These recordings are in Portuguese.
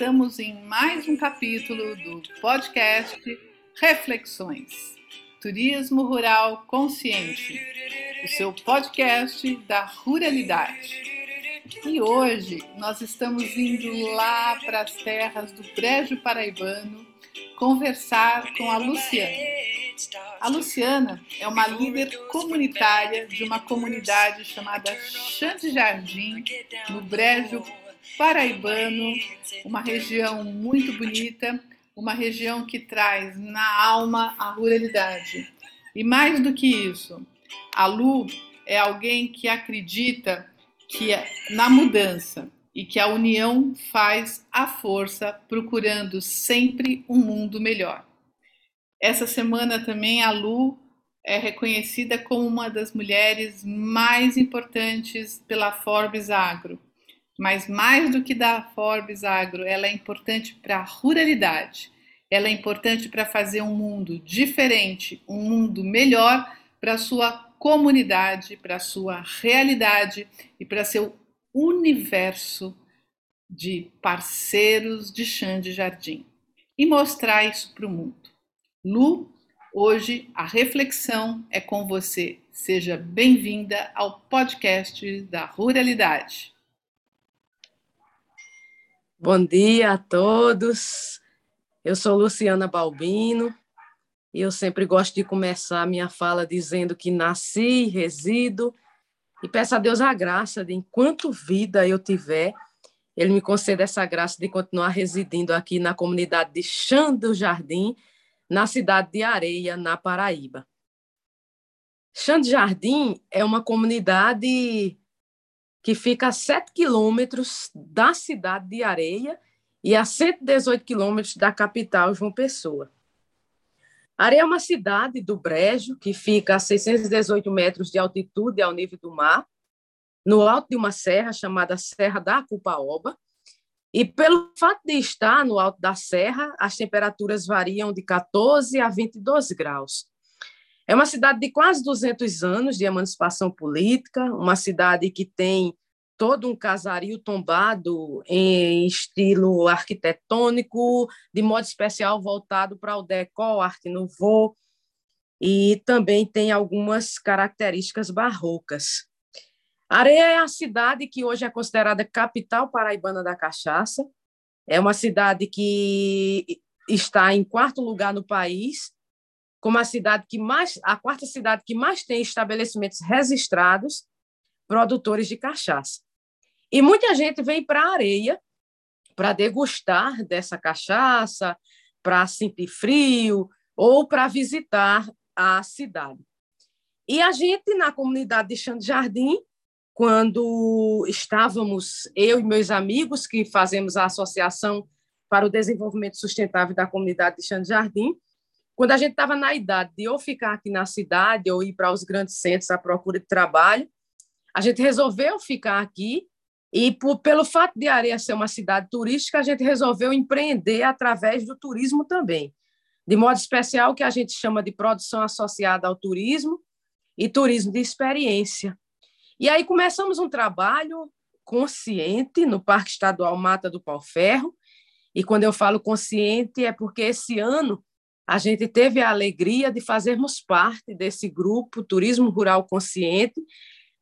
Estamos em mais um capítulo do podcast Reflexões. Turismo Rural Consciente, o seu podcast da ruralidade. E hoje nós estamos indo lá para as terras do Brejo Paraibano conversar com a Luciana. A Luciana é uma líder comunitária de uma comunidade chamada Chante Jardim, no Brejo Paraibano, uma região muito bonita, uma região que traz na alma a ruralidade. E mais do que isso, a Lu é alguém que acredita que é na mudança e que a união faz a força, procurando sempre um mundo melhor. Essa semana também a Lu é reconhecida como uma das mulheres mais importantes pela Forbes Agro. Mas mais do que da Forbes Agro, ela é importante para a ruralidade. Ela é importante para fazer um mundo diferente, um mundo melhor para a sua comunidade, para a sua realidade e para seu universo de parceiros de Xande Jardim. E mostrar isso para o mundo. Lu, hoje a reflexão é com você. Seja bem-vinda ao podcast da Ruralidade. Bom dia a todos. Eu sou Luciana Balbino e eu sempre gosto de começar a minha fala dizendo que nasci, resido e peço a Deus a graça de, enquanto vida eu tiver, Ele me conceda essa graça de continuar residindo aqui na comunidade de Xando Jardim, na cidade de Areia, na Paraíba. Xande Jardim é uma comunidade que fica a 7 quilômetros da cidade de Areia e a 118 quilômetros da capital, João Pessoa. Areia é uma cidade do Brejo, que fica a 618 metros de altitude ao nível do mar, no alto de uma serra chamada Serra da Cupaoba. E pelo fato de estar no alto da serra, as temperaturas variam de 14 a 22 graus. É uma cidade de quase 200 anos de emancipação política, uma cidade que tem todo um casario tombado em estilo arquitetônico, de modo especial voltado para o decor, arte nouveau, e também tem algumas características barrocas. Areia é a cidade que hoje é considerada capital paraibana da cachaça. É uma cidade que está em quarto lugar no país como a cidade que mais, a quarta cidade que mais tem estabelecimentos registrados produtores de cachaça. E muita gente vem para a areia para degustar dessa cachaça, para sentir frio ou para visitar a cidade. E a gente, na comunidade de Xande Jardim, quando estávamos, eu e meus amigos, que fazemos a Associação para o Desenvolvimento Sustentável da Comunidade de Xande Jardim, quando a gente estava na idade de ou ficar aqui na cidade ou ir para os grandes centros à procura de trabalho, a gente resolveu ficar aqui e por, pelo fato de Areia ser uma cidade turística, a gente resolveu empreender através do turismo também. De modo especial, que a gente chama de produção associada ao turismo e turismo de experiência. E aí começamos um trabalho consciente no Parque Estadual Mata do Pau Ferro. E quando eu falo consciente, é porque esse ano a gente teve a alegria de fazermos parte desse grupo Turismo Rural Consciente,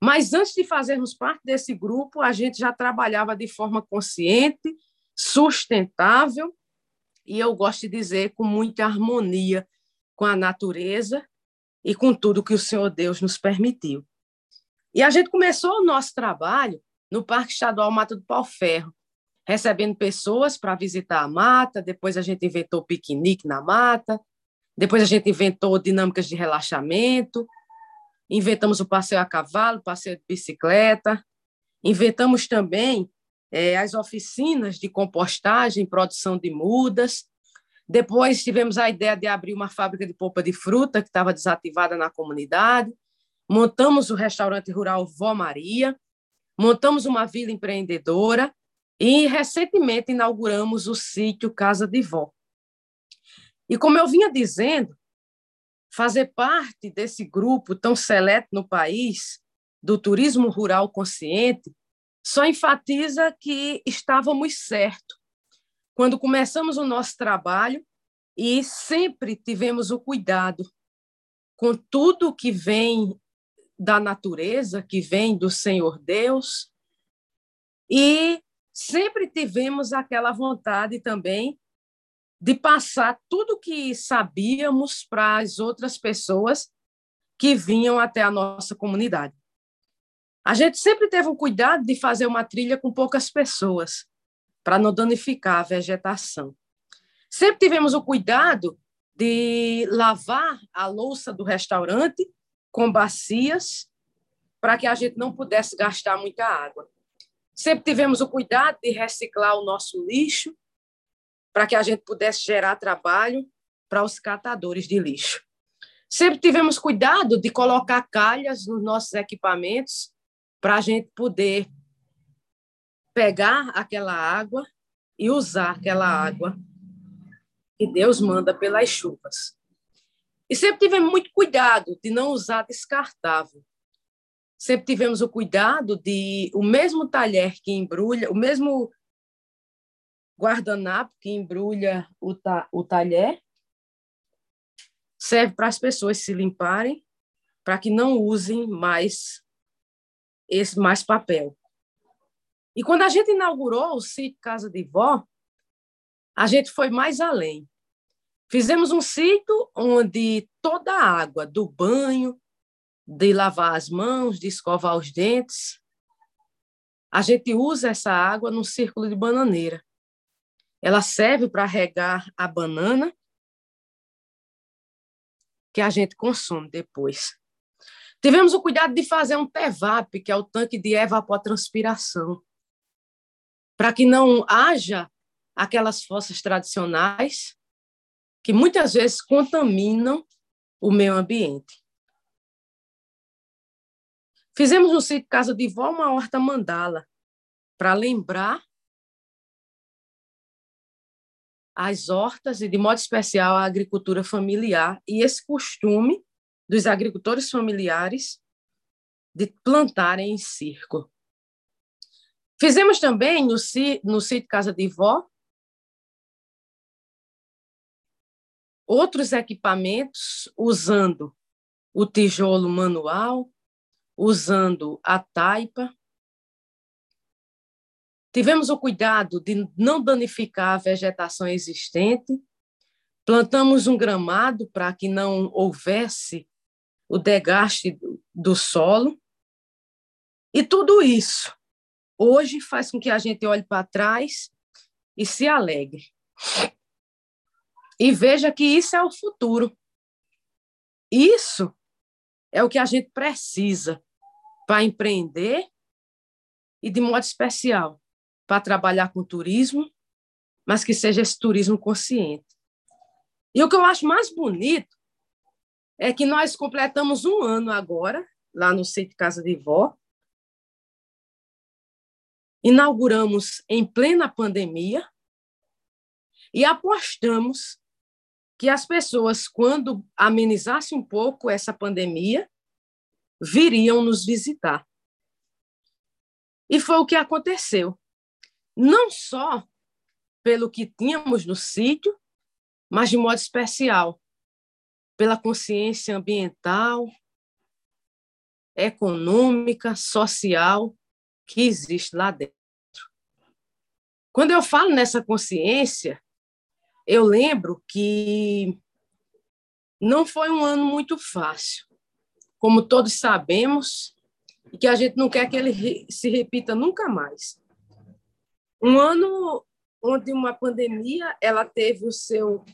mas antes de fazermos parte desse grupo, a gente já trabalhava de forma consciente, sustentável e eu gosto de dizer com muita harmonia com a natureza e com tudo que o Senhor Deus nos permitiu. E a gente começou o nosso trabalho no Parque Estadual Mata do Pau Ferro, recebendo pessoas para visitar a mata, depois a gente inventou piquenique na mata, depois a gente inventou dinâmicas de relaxamento, inventamos o passeio a cavalo, passeio de bicicleta, inventamos também é, as oficinas de compostagem, produção de mudas. Depois tivemos a ideia de abrir uma fábrica de polpa de fruta que estava desativada na comunidade. Montamos o restaurante rural Vó Maria, montamos uma vila empreendedora e recentemente inauguramos o sítio Casa de Vó. E como eu vinha dizendo, fazer parte desse grupo tão seleto no país do turismo rural consciente só enfatiza que estávamos certos quando começamos o nosso trabalho e sempre tivemos o cuidado com tudo que vem da natureza, que vem do Senhor Deus, e sempre tivemos aquela vontade também de passar tudo que sabíamos para as outras pessoas que vinham até a nossa comunidade. A gente sempre teve um cuidado de fazer uma trilha com poucas pessoas, para não danificar a vegetação. Sempre tivemos o cuidado de lavar a louça do restaurante com bacias, para que a gente não pudesse gastar muita água. Sempre tivemos o cuidado de reciclar o nosso lixo, para que a gente pudesse gerar trabalho para os catadores de lixo. Sempre tivemos cuidado de colocar calhas nos nossos equipamentos para a gente poder pegar aquela água e usar aquela água que Deus manda pelas chuvas. E sempre tivemos muito cuidado de não usar descartável. Sempre tivemos o cuidado de o mesmo talher que embrulha, o mesmo guardanapo que embrulha o, ta, o talher, serve para as pessoas se limparem, para que não usem mais esse mais papel. E quando a gente inaugurou o sítio Casa de Vó, a gente foi mais além. Fizemos um sítio onde toda a água do banho, de lavar as mãos, de escovar os dentes, a gente usa essa água num círculo de bananeira. Ela serve para regar a banana que a gente consome depois. Tivemos o cuidado de fazer um TEVAP, que é o tanque de evapotranspiração, para que não haja aquelas fossas tradicionais que muitas vezes contaminam o meio ambiente. Fizemos no sítio Casa de Vó uma horta mandala para lembrar as hortas e, de modo especial, a agricultura familiar e esse costume dos agricultores familiares de plantarem em círculo. Fizemos também no, no sítio Casa de Vó outros equipamentos usando o tijolo manual, usando a taipa. Tivemos o cuidado de não danificar a vegetação existente. Plantamos um gramado para que não houvesse o desgaste do solo. E tudo isso hoje faz com que a gente olhe para trás e se alegre. E veja que isso é o futuro. Isso é o que a gente precisa para empreender e, de modo especial, para trabalhar com turismo, mas que seja esse turismo consciente. E o que eu acho mais bonito é que nós completamos um ano agora, lá no sítio Casa de Vó. Inauguramos em plena pandemia e apostamos que as pessoas, quando amenizasse um pouco essa pandemia, viriam nos visitar. E foi o que aconteceu. Não só pelo que tínhamos no sítio, mas de modo especial pela consciência ambiental, econômica, social que existe lá dentro. Quando eu falo nessa consciência, eu lembro que não foi um ano muito fácil, como todos sabemos, e que a gente não quer que ele se repita nunca mais. Um ano onde uma pandemia ela teve o seu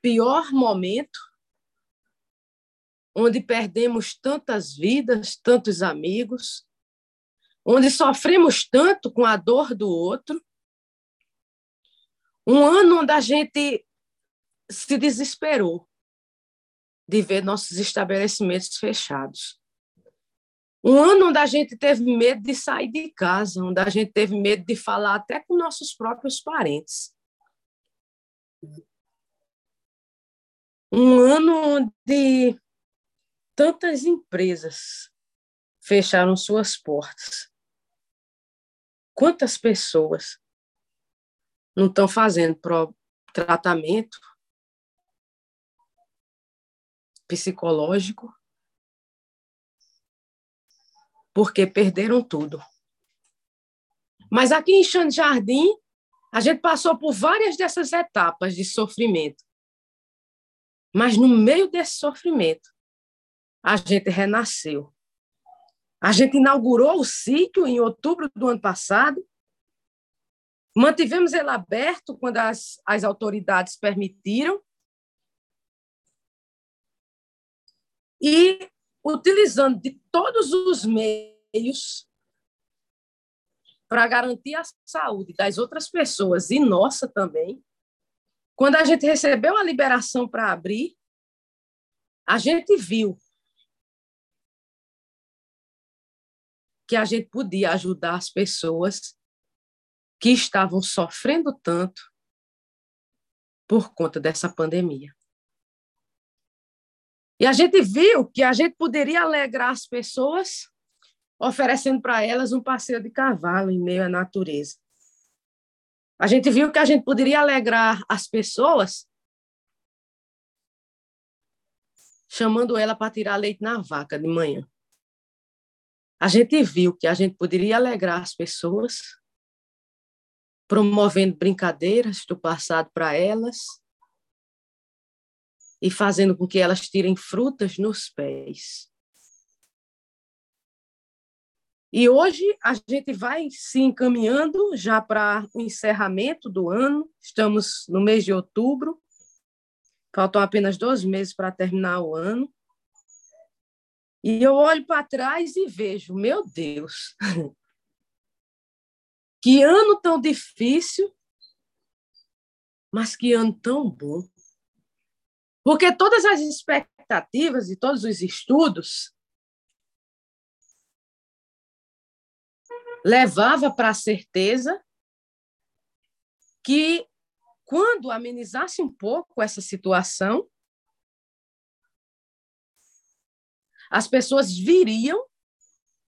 pior momento, onde perdemos tantas vidas, tantos amigos, onde sofremos tanto com a dor do outro. Um ano onde a gente se desesperou de ver nossos estabelecimentos fechados. Um ano onde a gente teve medo de sair de casa, onde a gente teve medo de falar até com nossos próprios parentes. Um ano onde tantas empresas fecharam suas portas. Quantas pessoas não estão fazendo tratamento psicológico porque perderam tudo. Mas aqui em Xande Jardim, a gente passou por várias dessas etapas de sofrimento. Mas no meio desse sofrimento, a gente renasceu. A gente inaugurou o sítio em outubro do ano passado. Mantivemos ele aberto quando as, as autoridades permitiram. E utilizando de todos os meios para garantir a saúde das outras pessoas e nossa também. Quando a gente recebeu a liberação para abrir, a gente viu que a gente podia ajudar as pessoas que estavam sofrendo tanto por conta dessa pandemia. E a gente viu que a gente poderia alegrar as pessoas oferecendo para elas um passeio de cavalo em meio à natureza. A gente viu que a gente poderia alegrar as pessoas chamando ela para tirar leite na vaca de manhã. A gente viu que a gente poderia alegrar as pessoas promovendo brincadeiras do passado para elas e fazendo com que elas tirem frutas nos pés. E hoje a gente vai se encaminhando já para o encerramento do ano, estamos no mês de outubro, faltam apenas dois meses para terminar o ano. E eu olho para trás e vejo, meu Deus, que ano tão difícil, mas que ano tão bom. Porque todas as expectativas e todos os estudos levava para a certeza que quando amenizasse um pouco essa situação, as pessoas viriam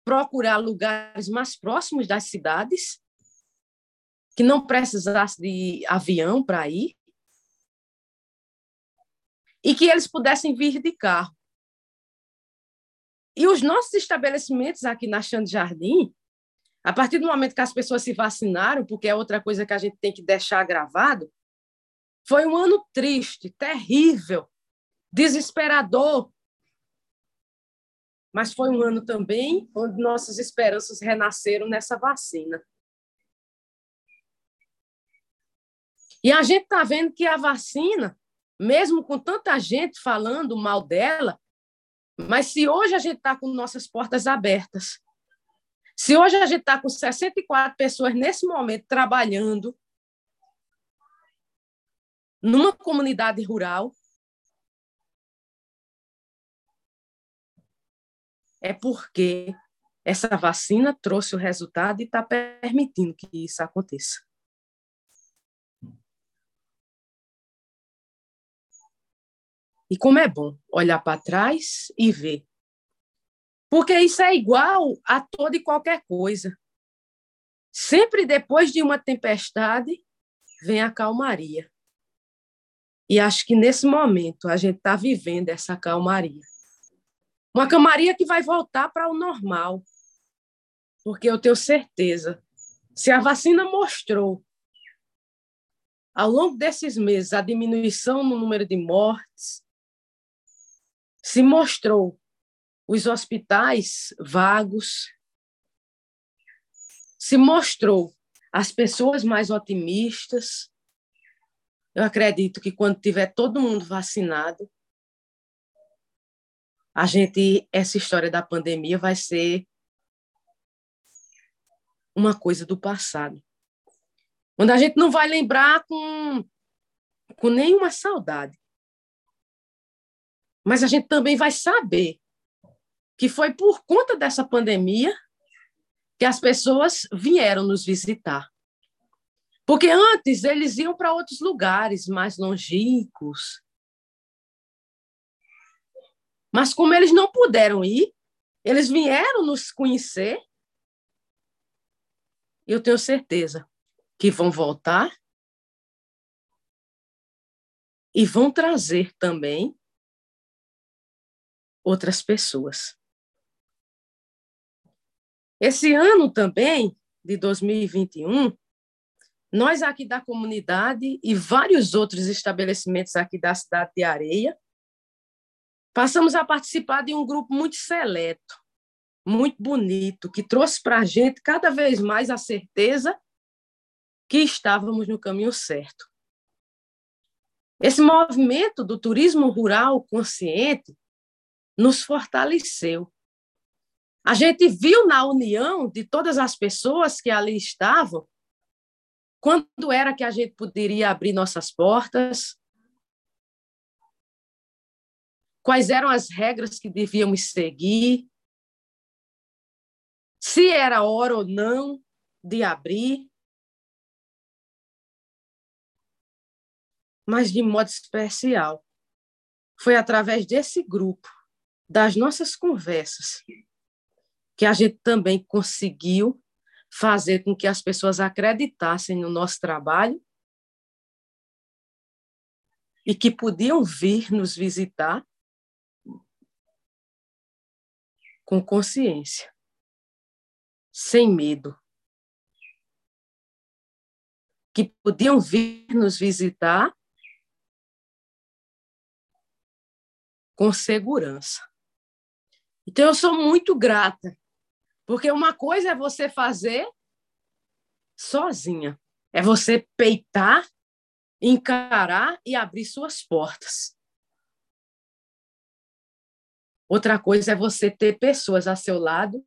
procurar lugares mais próximos das cidades, que não precisasse de avião para ir, e que eles pudessem vir de carro. E os nossos estabelecimentos aqui na Xande Jardim, a partir do momento que as pessoas se vacinaram, porque é outra coisa que a gente tem que deixar gravado, foi um ano triste, terrível, desesperador. Mas foi um ano também onde nossas esperanças renasceram nessa vacina. E a gente está vendo que a vacina mesmo com tanta gente falando mal dela, mas se hoje a gente está com nossas portas abertas, se hoje a gente está com 64 pessoas nesse momento trabalhando numa comunidade rural, é porque essa vacina trouxe o resultado e está permitindo que isso aconteça. E como é bom olhar para trás e ver. Porque isso é igual a toda e qualquer coisa. Sempre depois de uma tempestade, vem a calmaria. E acho que nesse momento a gente está vivendo essa calmaria. Uma calmaria que vai voltar para o normal. Porque eu tenho certeza, se a vacina mostrou ao longo desses meses a diminuição no número de mortes, se mostrou os hospitais vagos, se mostrou as pessoas mais otimistas. Eu acredito que quando tiver todo mundo vacinado, a gente essa história da pandemia vai ser uma coisa do passado. Quando a gente não vai lembrar com, com nenhuma saudade. Mas a gente também vai saber que foi por conta dessa pandemia que as pessoas vieram nos visitar. Porque antes eles iam para outros lugares mais longínquos. Mas como eles não puderam ir, eles vieram nos conhecer eu tenho certeza que vão voltar e vão trazer também outras pessoas. Esse ano também, de 2021, nós aqui da comunidade e vários outros estabelecimentos aqui da cidade de Areia passamos a participar de um grupo muito seleto, muito bonito, que trouxe para a gente cada vez mais a certeza que estávamos no caminho certo. Esse movimento do turismo rural consciente nos fortaleceu. A gente viu na união de todas as pessoas que ali estavam quando era que a gente poderia abrir nossas portas, quais eram as regras que devíamos seguir, se era hora ou não de abrir. mas de modo especial. Foi através desse grupo, das nossas conversas, que a gente também conseguiu fazer com que as pessoas acreditassem no nosso trabalho e que podiam vir nos visitar com consciência, sem medo. Que podiam vir nos visitar com segurança. Então, eu sou muito grata, porque uma coisa é você fazer sozinha, é você peitar, encarar e abrir suas portas. Outra coisa é você ter pessoas a seu lado,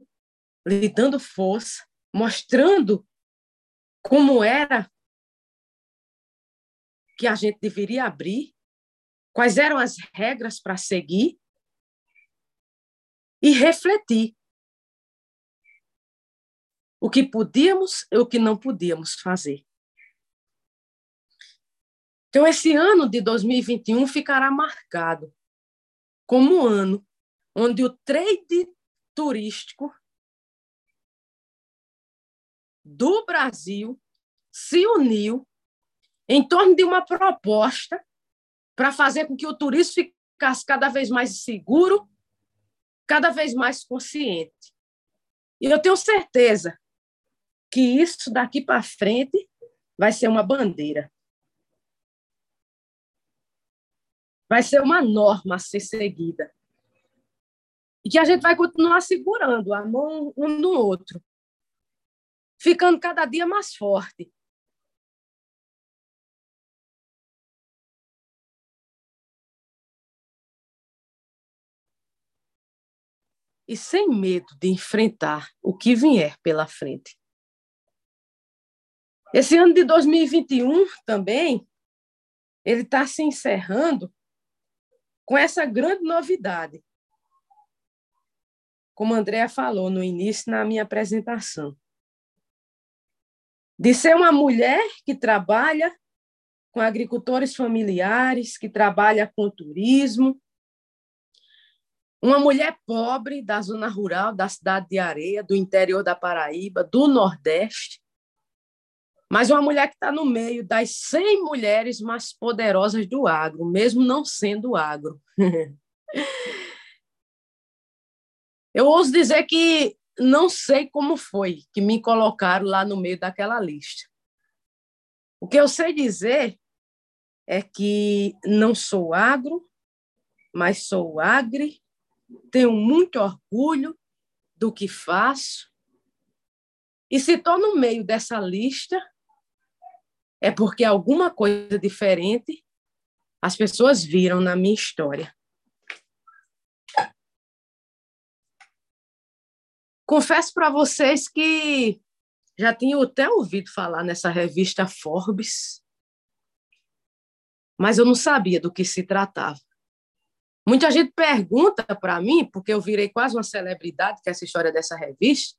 lhe dando força, mostrando como era que a gente deveria abrir quais eram as regras para seguir e refletir o que podíamos e o que não podíamos fazer. Então, esse ano de 2021 ficará marcado como um ano onde o trade turístico do Brasil se uniu em torno de uma proposta para fazer com que o turista ficasse cada vez mais seguro, cada vez mais consciente. E eu tenho certeza que isso daqui para frente vai ser uma bandeira. Vai ser uma norma a ser seguida. E que a gente vai continuar segurando a mão um no outro, ficando cada dia mais forte. E sem medo de enfrentar o que vier pela frente. Esse ano de 2021 também, ele está se encerrando com essa grande novidade. Como a Andrea falou no início, na minha apresentação. De ser uma mulher que trabalha com agricultores familiares, que trabalha com turismo, uma mulher pobre da zona rural da cidade de Areia, do interior da Paraíba, do Nordeste, mas uma mulher que está no meio das 100 mulheres mais poderosas do agro, mesmo não sendo agro. Eu ouso dizer que não sei como foi que me colocaram lá no meio daquela lista. O que eu sei dizer é que não sou agro, mas sou agri tenho muito orgulho do que faço. E se estou no meio dessa lista, é porque alguma coisa diferente as pessoas viram na minha história. Confesso para vocês que já tinha até ouvido falar nessa revista Forbes, mas eu não sabia do que se tratava. Muita gente pergunta para mim, porque eu virei quase uma celebridade com essa história dessa revista,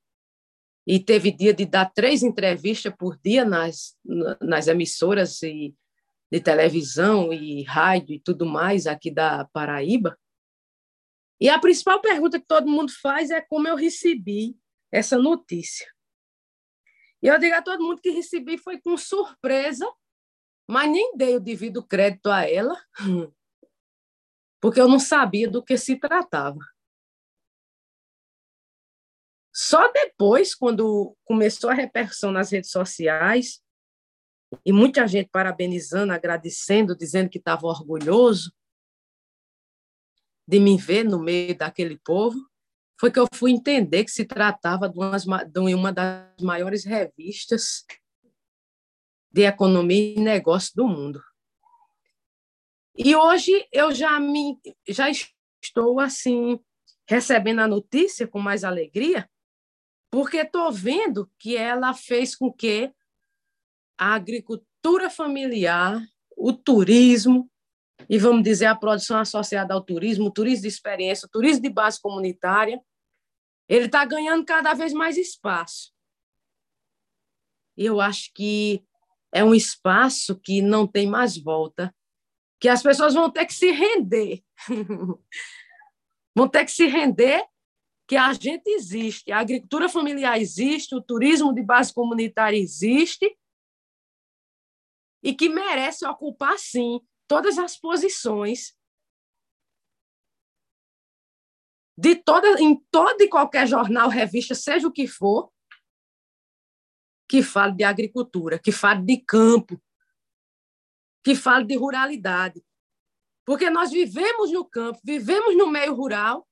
e teve dia de dar três entrevistas por dia nas, nas emissoras e, de televisão e rádio e tudo mais aqui da Paraíba. E a principal pergunta que todo mundo faz é como eu recebi essa notícia. E eu digo a todo mundo que recebi foi com surpresa, mas nem dei o devido crédito a ela, porque eu não sabia do que se tratava. Só depois, quando começou a repercussão nas redes sociais, e muita gente parabenizando, agradecendo, dizendo que estava orgulhoso de me ver no meio daquele povo, foi que eu fui entender que se tratava de, umas, de uma das maiores revistas de economia e negócio do mundo. E hoje eu já me já estou assim recebendo a notícia com mais alegria, porque estou vendo que ela fez com que a agricultura familiar, o turismo, e vamos dizer a produção associada ao turismo, o turismo de experiência, o turismo de base comunitária, ele está ganhando cada vez mais espaço. E eu acho que é um espaço que não tem mais volta, que as pessoas vão ter que se render. vão ter que se render que a gente existe, a agricultura familiar existe, o turismo de base comunitária existe, e que merece ocupar, sim, todas as posições de toda, em todo e qualquer jornal, revista, seja o que for, que fale de agricultura, que fale de campo, que fale de ruralidade. Porque nós vivemos no campo, vivemos no meio rural,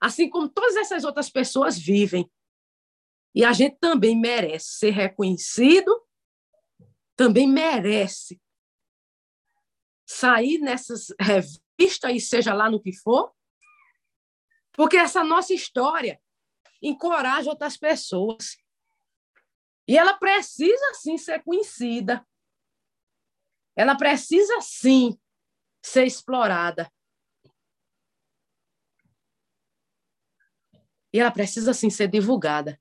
assim como todas essas outras pessoas vivem. E a gente também merece ser reconhecido, também merece sair nessas revistas, e seja lá no que for, porque essa nossa história encoraja outras pessoas. E ela precisa, sim, ser conhecida. Ela precisa, sim, ser explorada. E ela precisa, sim, ser divulgada.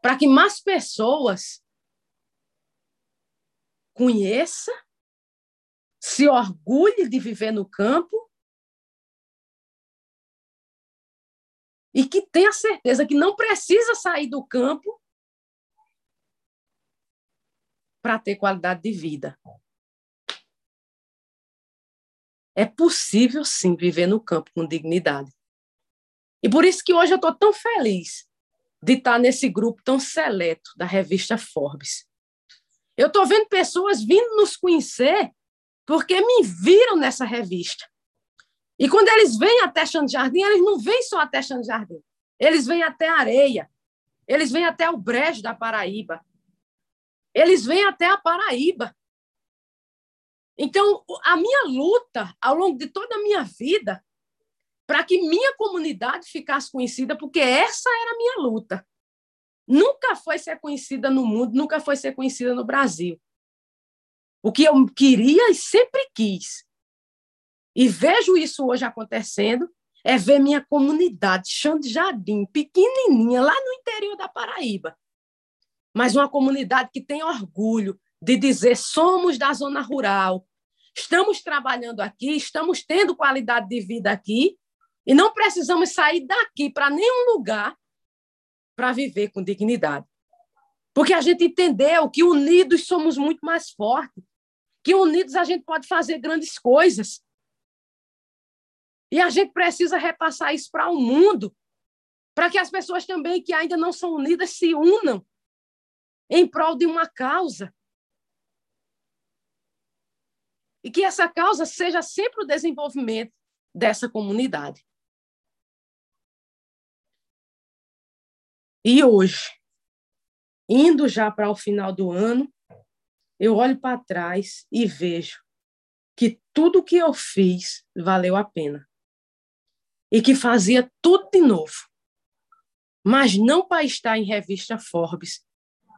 Para que mais pessoas conheça, se orgulhe de viver no campo e que tenha certeza que não precisa sair do campo para ter qualidade de vida. É possível, sim, viver no campo com dignidade. E por isso que hoje eu estou tão feliz de estar nesse grupo tão seleto da revista Forbes. Eu estou vendo pessoas vindo nos conhecer porque me viram nessa revista. E quando eles vêm até Xande Jardim, eles não vêm só até Xande Jardim. Eles vêm até a Areia. Eles vêm até o Brejo da Paraíba. Eles vêm até a Paraíba. Então, a minha luta ao longo de toda a minha vida para que minha comunidade ficasse conhecida, porque essa era a minha luta. Nunca foi ser conhecida no mundo, nunca foi ser conhecida no Brasil. O que eu queria e sempre quis e vejo isso hoje acontecendo, é ver minha comunidade, Chão de Jardim, pequenininha, lá no interior da Paraíba. Mas uma comunidade que tem orgulho de dizer somos da zona rural, estamos trabalhando aqui, estamos tendo qualidade de vida aqui e não precisamos sair daqui para nenhum lugar para viver com dignidade. Porque a gente entendeu que unidos somos muito mais fortes, que unidos a gente pode fazer grandes coisas. E a gente precisa repassar isso para o mundo, para que as pessoas também que ainda não são unidas se unam em prol de uma causa. E que essa causa seja sempre o desenvolvimento dessa comunidade. E hoje, indo já para o final do ano, eu olho para trás e vejo que tudo que eu fiz valeu a pena e que fazia tudo de novo. Mas não para estar em revista Forbes,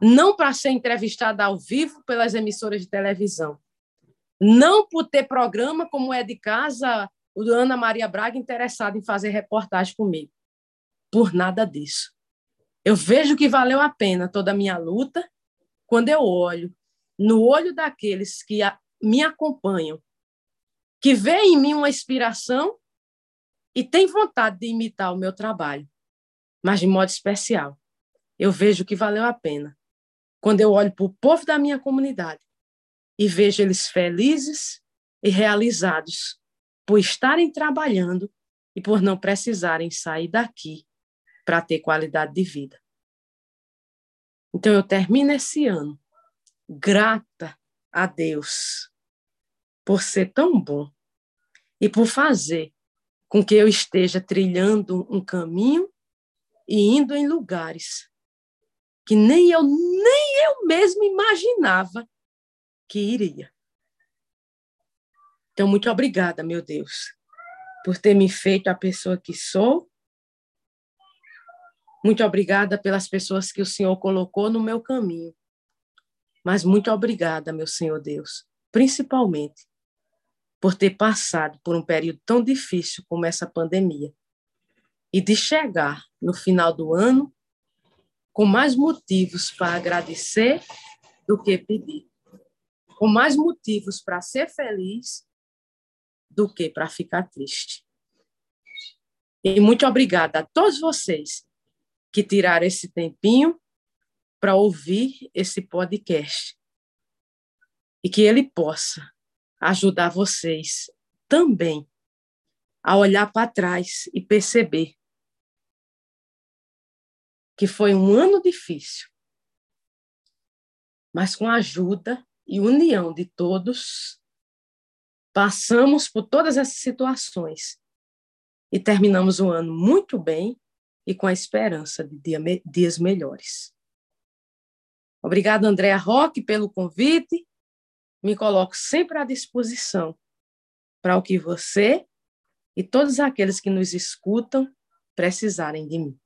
não para ser entrevistada ao vivo pelas emissoras de televisão, não por ter programa como é de casa, o Ana Maria Braga interessada em fazer reportagem comigo. Por nada disso. Eu vejo que valeu a pena toda a minha luta quando eu olho no olho daqueles que me acompanham, que veem em mim uma inspiração e tem vontade de imitar o meu trabalho. mas de modo especial, eu vejo que valeu a pena quando eu olho para o povo da minha comunidade e vejo eles felizes e realizados por estarem trabalhando e por não precisarem sair daqui para ter qualidade de vida. Então eu termino esse ano grata a Deus por ser tão bom e por fazer com que eu esteja trilhando um caminho e indo em lugares que nem eu nem eu mesmo imaginava que iria. Então muito obrigada, meu Deus, por ter me feito a pessoa que sou. Muito obrigada pelas pessoas que o Senhor colocou no meu caminho. Mas muito obrigada, meu Senhor Deus, principalmente por ter passado por um período tão difícil como essa pandemia e de chegar no final do ano com mais motivos para agradecer do que pedir, com mais motivos para ser feliz do que para ficar triste. E muito obrigada a todos vocês que tiraram esse tempinho para ouvir esse podcast e que ele possa ajudar vocês também a olhar para trás e perceber que foi um ano difícil, mas com a ajuda e união de todos, passamos por todas essas situações e terminamos o ano muito bem e com a esperança de dias melhores. Obrigada, Andréa Roque, pelo convite me coloco sempre à disposição para o que você e todos aqueles que nos escutam precisarem de mim.